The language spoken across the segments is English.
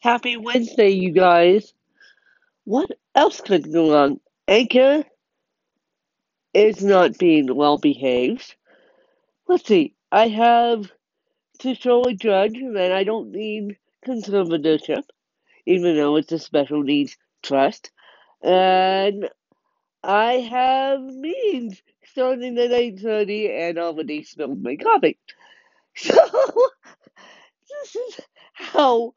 Happy Wednesday, you guys. What else could go on? Anchor is not being well behaved. Let's see. I have to show a judge that I don't need conservatorship, even though it's a special needs trust. And I have meetings starting at 8.30 and already spilled my coffee. So, this is how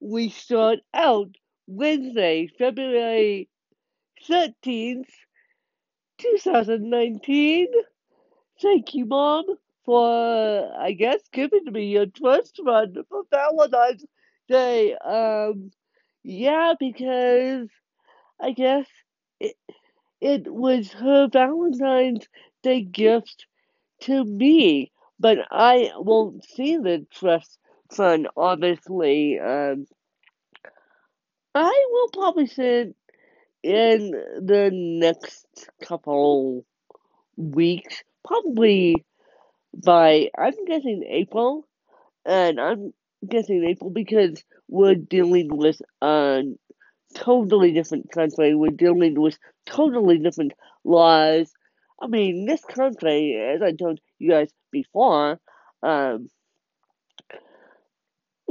we start out Wednesday, February 13th, 2019. Thank you, Mom, for, I guess, giving me your trust fund for Valentine's Day. Um, yeah, because I guess it, it was her Valentine's Day gift to me, but I won't see the trust fund, obviously. Um, I will probably send in the next couple weeks, probably by I'm guessing April, and I'm guessing April because we're dealing with a totally different country. We're dealing with totally different laws. I mean, this country, as I told you guys before, um,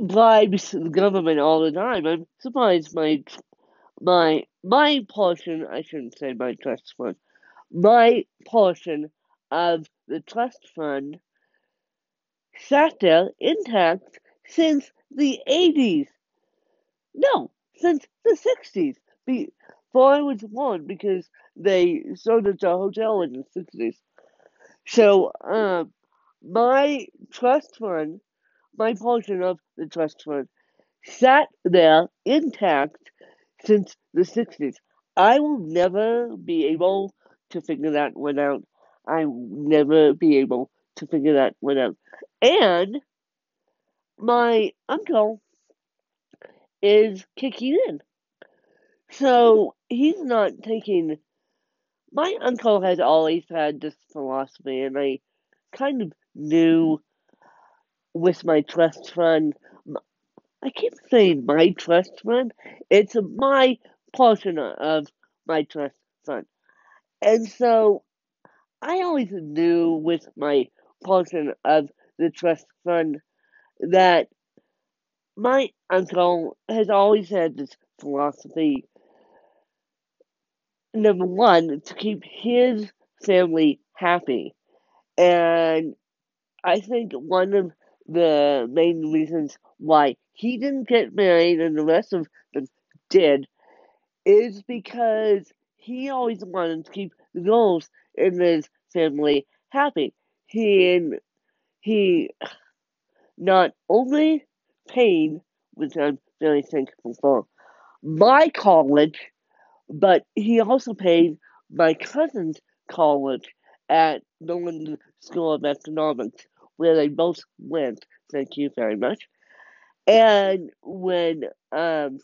bribes the government all the time. I'm surprised my my my portion I shouldn't say my trust fund. My portion of the trust fund sat there intact since the eighties. No, since the sixties. Before I was born because they sold it to a hotel in the sixties. So um my trust fund, my portion of the trust fund sat there intact since the 60s. I will never be able to figure that one out. I will never be able to figure that one out. And my uncle is kicking in. So he's not taking. My uncle has always had this philosophy, and I kind of knew with my trust fund. I keep saying my trust fund. It's my portion of my trust fund. And so I always knew with my portion of the trust fund that my uncle has always had this philosophy number one, to keep his family happy. And I think one of the main reasons why he didn't get married and the rest of them did is because he always wanted to keep the girls in his family happy. He and he not only paid, which I'm very thankful for, my college, but he also paid my cousin's college at the London School of Economics, where they both went. Thank you very much. And when um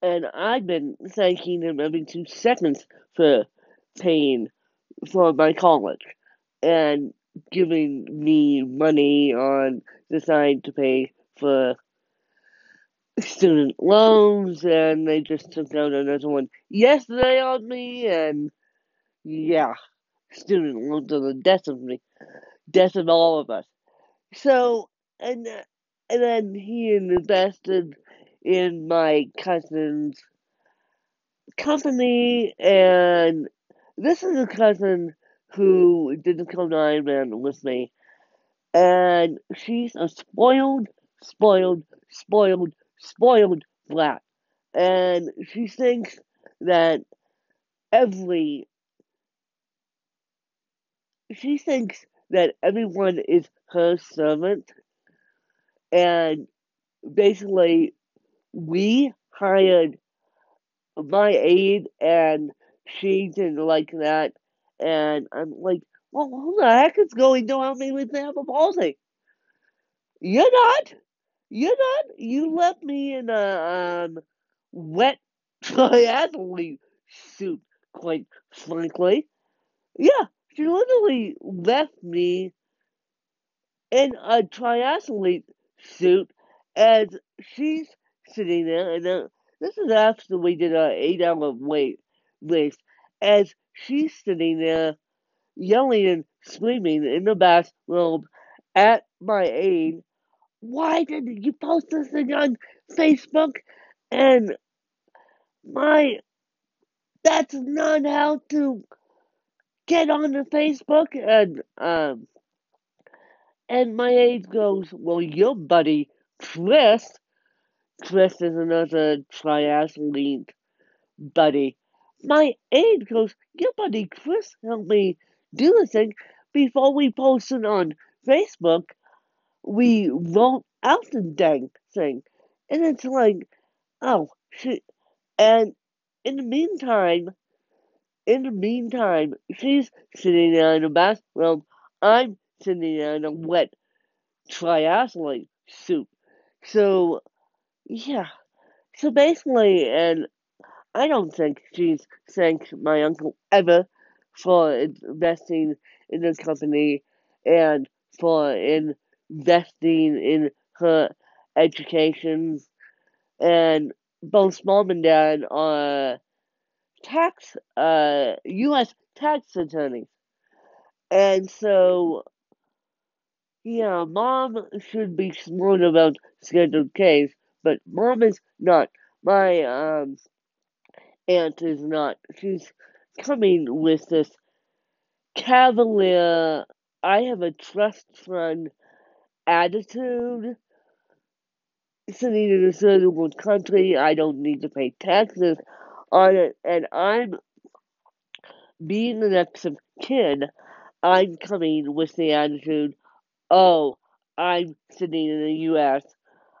and I've been thanking him every two seconds for paying for my college and giving me money on the side to pay for student loans, and they just took out another one yesterday on me, and yeah, student loans are the death of me, death of all of us. So, and and then he invested in my cousin's company, and this is a cousin who didn't the Code Man with me, and she's a spoiled, spoiled, spoiled, spoiled brat, and she thinks that every she thinks that everyone is her servant, and basically we hired my aide and she didn't like that and I'm like, well who the heck is going to help me with cerebral palsy? You're not. You're not. You left me in a um, wet triathlete suit, quite frankly. Yeah, she literally left me in a triathlete suit as she's sitting there, and uh, this is after we did our eight-hour wait race, as she's sitting there yelling and screaming in the bathroom at my aide. Why didn't you post this thing on Facebook? And my, that's not how to get on the Facebook. And um, and my aide goes, well, your buddy Chris, Chris is another triathlete buddy. My aide goes, your buddy Chris helped me do the thing before we posted on Facebook. We wrote out the dang thing, and it's like, oh shit. And in the meantime, in the meantime, she's sitting there in the bathroom. I'm sitting there in a wet triathlete suit. So, yeah. So basically, and I don't think she's thanked my uncle ever for investing in the company and for investing in her education. And both mom and dad are tax, uh, U.S. tax attorneys. And so, yeah, mom should be smart about scheduled Ks, but mom is not. My um, aunt is not. She's coming with this cavalier, I have a trust fund attitude. Sitting in a certain one country, I don't need to pay taxes on it, and I'm being the next of kin. I'm coming with the attitude, oh, I'm sitting in the U.S.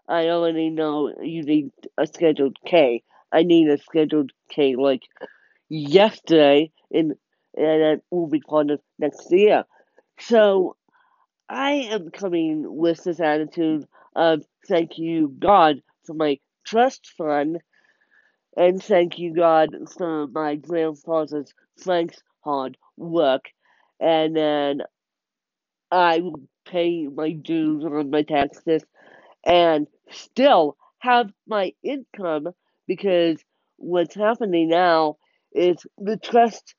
I already know you need a scheduled K. I need a scheduled K like yesterday, and and it will be part of next year. So I am coming with this attitude of thank you God for my trust fund, and thank you God for my grandfather's Frank's hard work, and then I pay my dues on my taxes and still have my income because what's happening now is the trust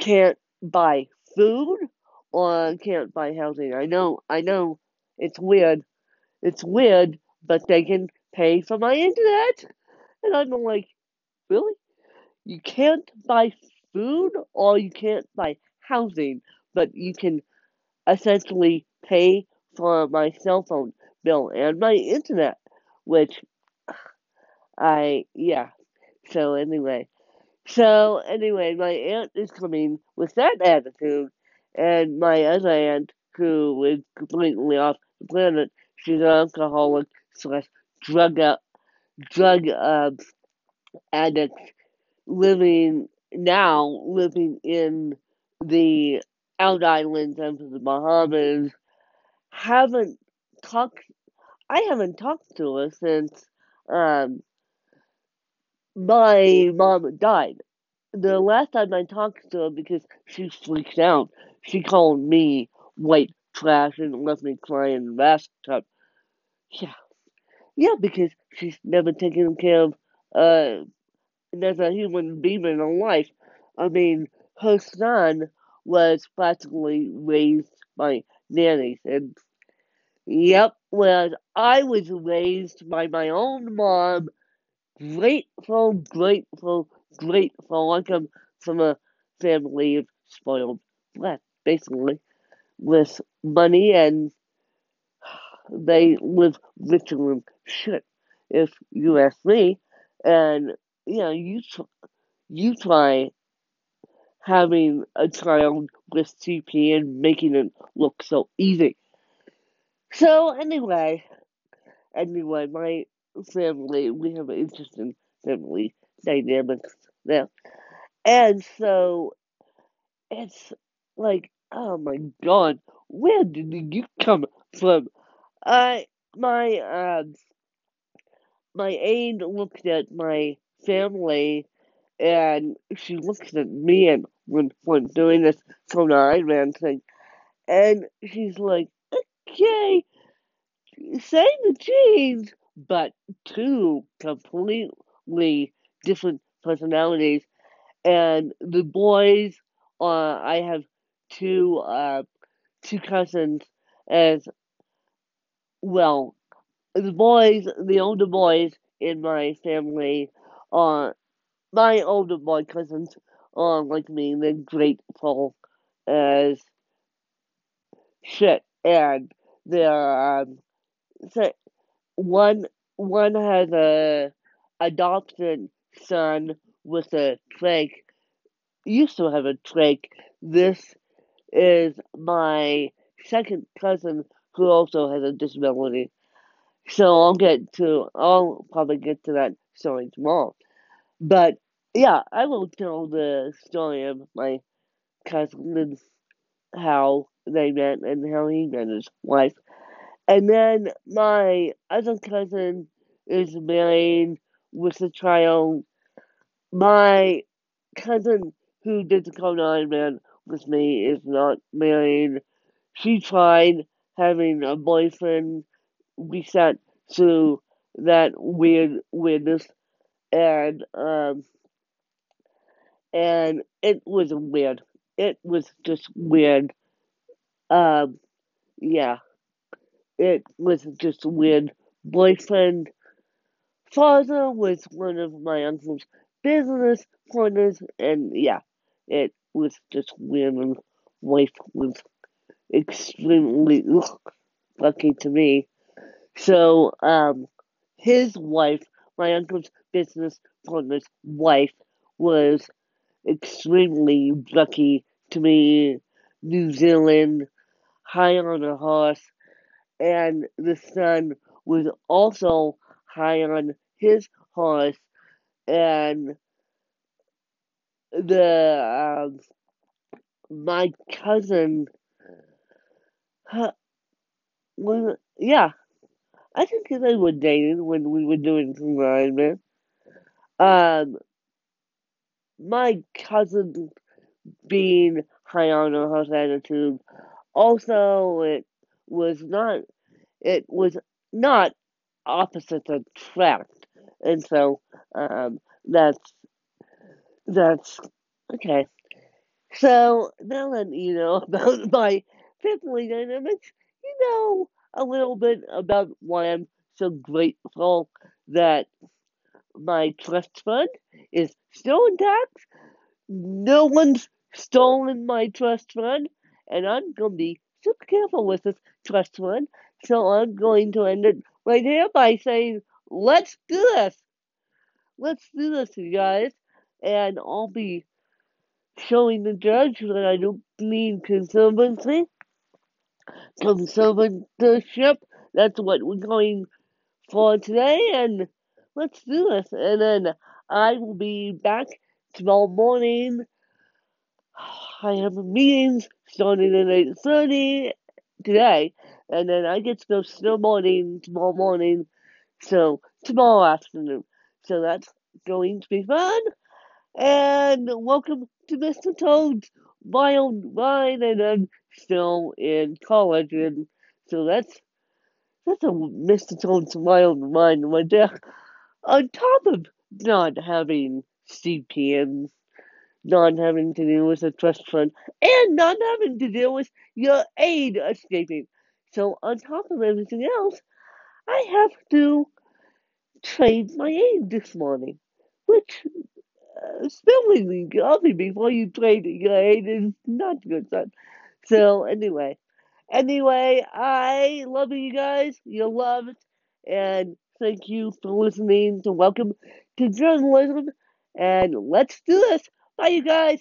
can't buy food or can't buy housing. I know, I know, it's weird. It's weird, but they can pay for my internet. And I'm like, really? You can't buy food or you can't buy housing, but you can essentially pay for my cell phone bill and my internet, which I, yeah. So anyway, so anyway, my aunt is coming with that attitude, and my other aunt, who is completely off the planet, she's an alcoholic slash drug out, drug uh, addict, living now living in the out islands of the Bahamas. Haven't talked. I haven't talked to her since um, my mom died. The last time I talked to her because she freaked out, she called me white trash and left me crying in the bathtub. Yeah. Yeah, because she's never taken care of uh as a human being in life. I mean, her son was practically raised by nannies and yep, whereas I was raised by my own mom grateful, grateful, grateful. I come from a family of spoiled brats, basically, with money, and they live richer than shit, if you ask me. And you know, you you try having a child with CP and making it look so easy. So anyway, anyway, my family, we have an interesting family dynamics there. And so it's like, oh my god, where did you come from? I my um my aide looked at my family and she looked at me and when when doing this Kona Iron thing and she's like, Okay, say the but two completely different personalities. And the boys, uh, I have two uh, two cousins as well. The boys, the older boys in my family, are my older boy cousins are like me. They're grateful as shit, and they're um, so one one has a adopted son with a trach. Used to have a trach. This is my second cousin who also has a disability. So I'll get to I'll probably get to that story tomorrow. But yeah, I will tell the story of my cousins, how they met and how he met his wife. And then my other cousin is married with a child. My cousin who did the Conan Man with me is not married. She tried having a boyfriend. We sat through that weird weirdness and um and it was weird. It was just weird. Um yeah. It was just weird. Boyfriend father was one of my uncle's business partners and yeah, it was just weird and wife was extremely lucky to me. So, um, his wife, my uncle's business partner's wife, was extremely lucky to me. New Zealand, high on a horse, and the son was also high on his horse, and the um, my cousin, uh, was yeah, I think they were dating when we were doing Man. Um, my cousin being high on her attitude, also it was not it was not opposites attract, and so um, that's that's okay. So now that you know about my family dynamics, you know a little bit about why I'm so grateful that my trust fund is still intact. No one's stolen my trust fund, and I'm gonna be super careful with this trust fund. So I'm going to end it right here by saying, let's do this. Let's do this, you guys. And I'll be showing the judge that I don't mean conservancy. Conservatorship. That's what we're going for today. And let's do this. And then I will be back tomorrow morning. I have meetings starting at 8.30 today. And then I get to go snowboarding tomorrow morning. So tomorrow afternoon. So that's going to be fun. And welcome to Mr. Toad's Wild Ride. And I'm still in college. And so that's that's a Mr. Toad's Wild Ride right there. On top of not having CPMs, not having to deal with a trust fund, and not having to deal with your aid escaping. So, on top of everything else, I have to trade my aid this morning, which spilling coffee before you trade aid is not good, son. So, anyway, anyway, I love you guys. You're loved, and thank you for listening to Welcome to Journalism. And let's do this. Bye, you guys.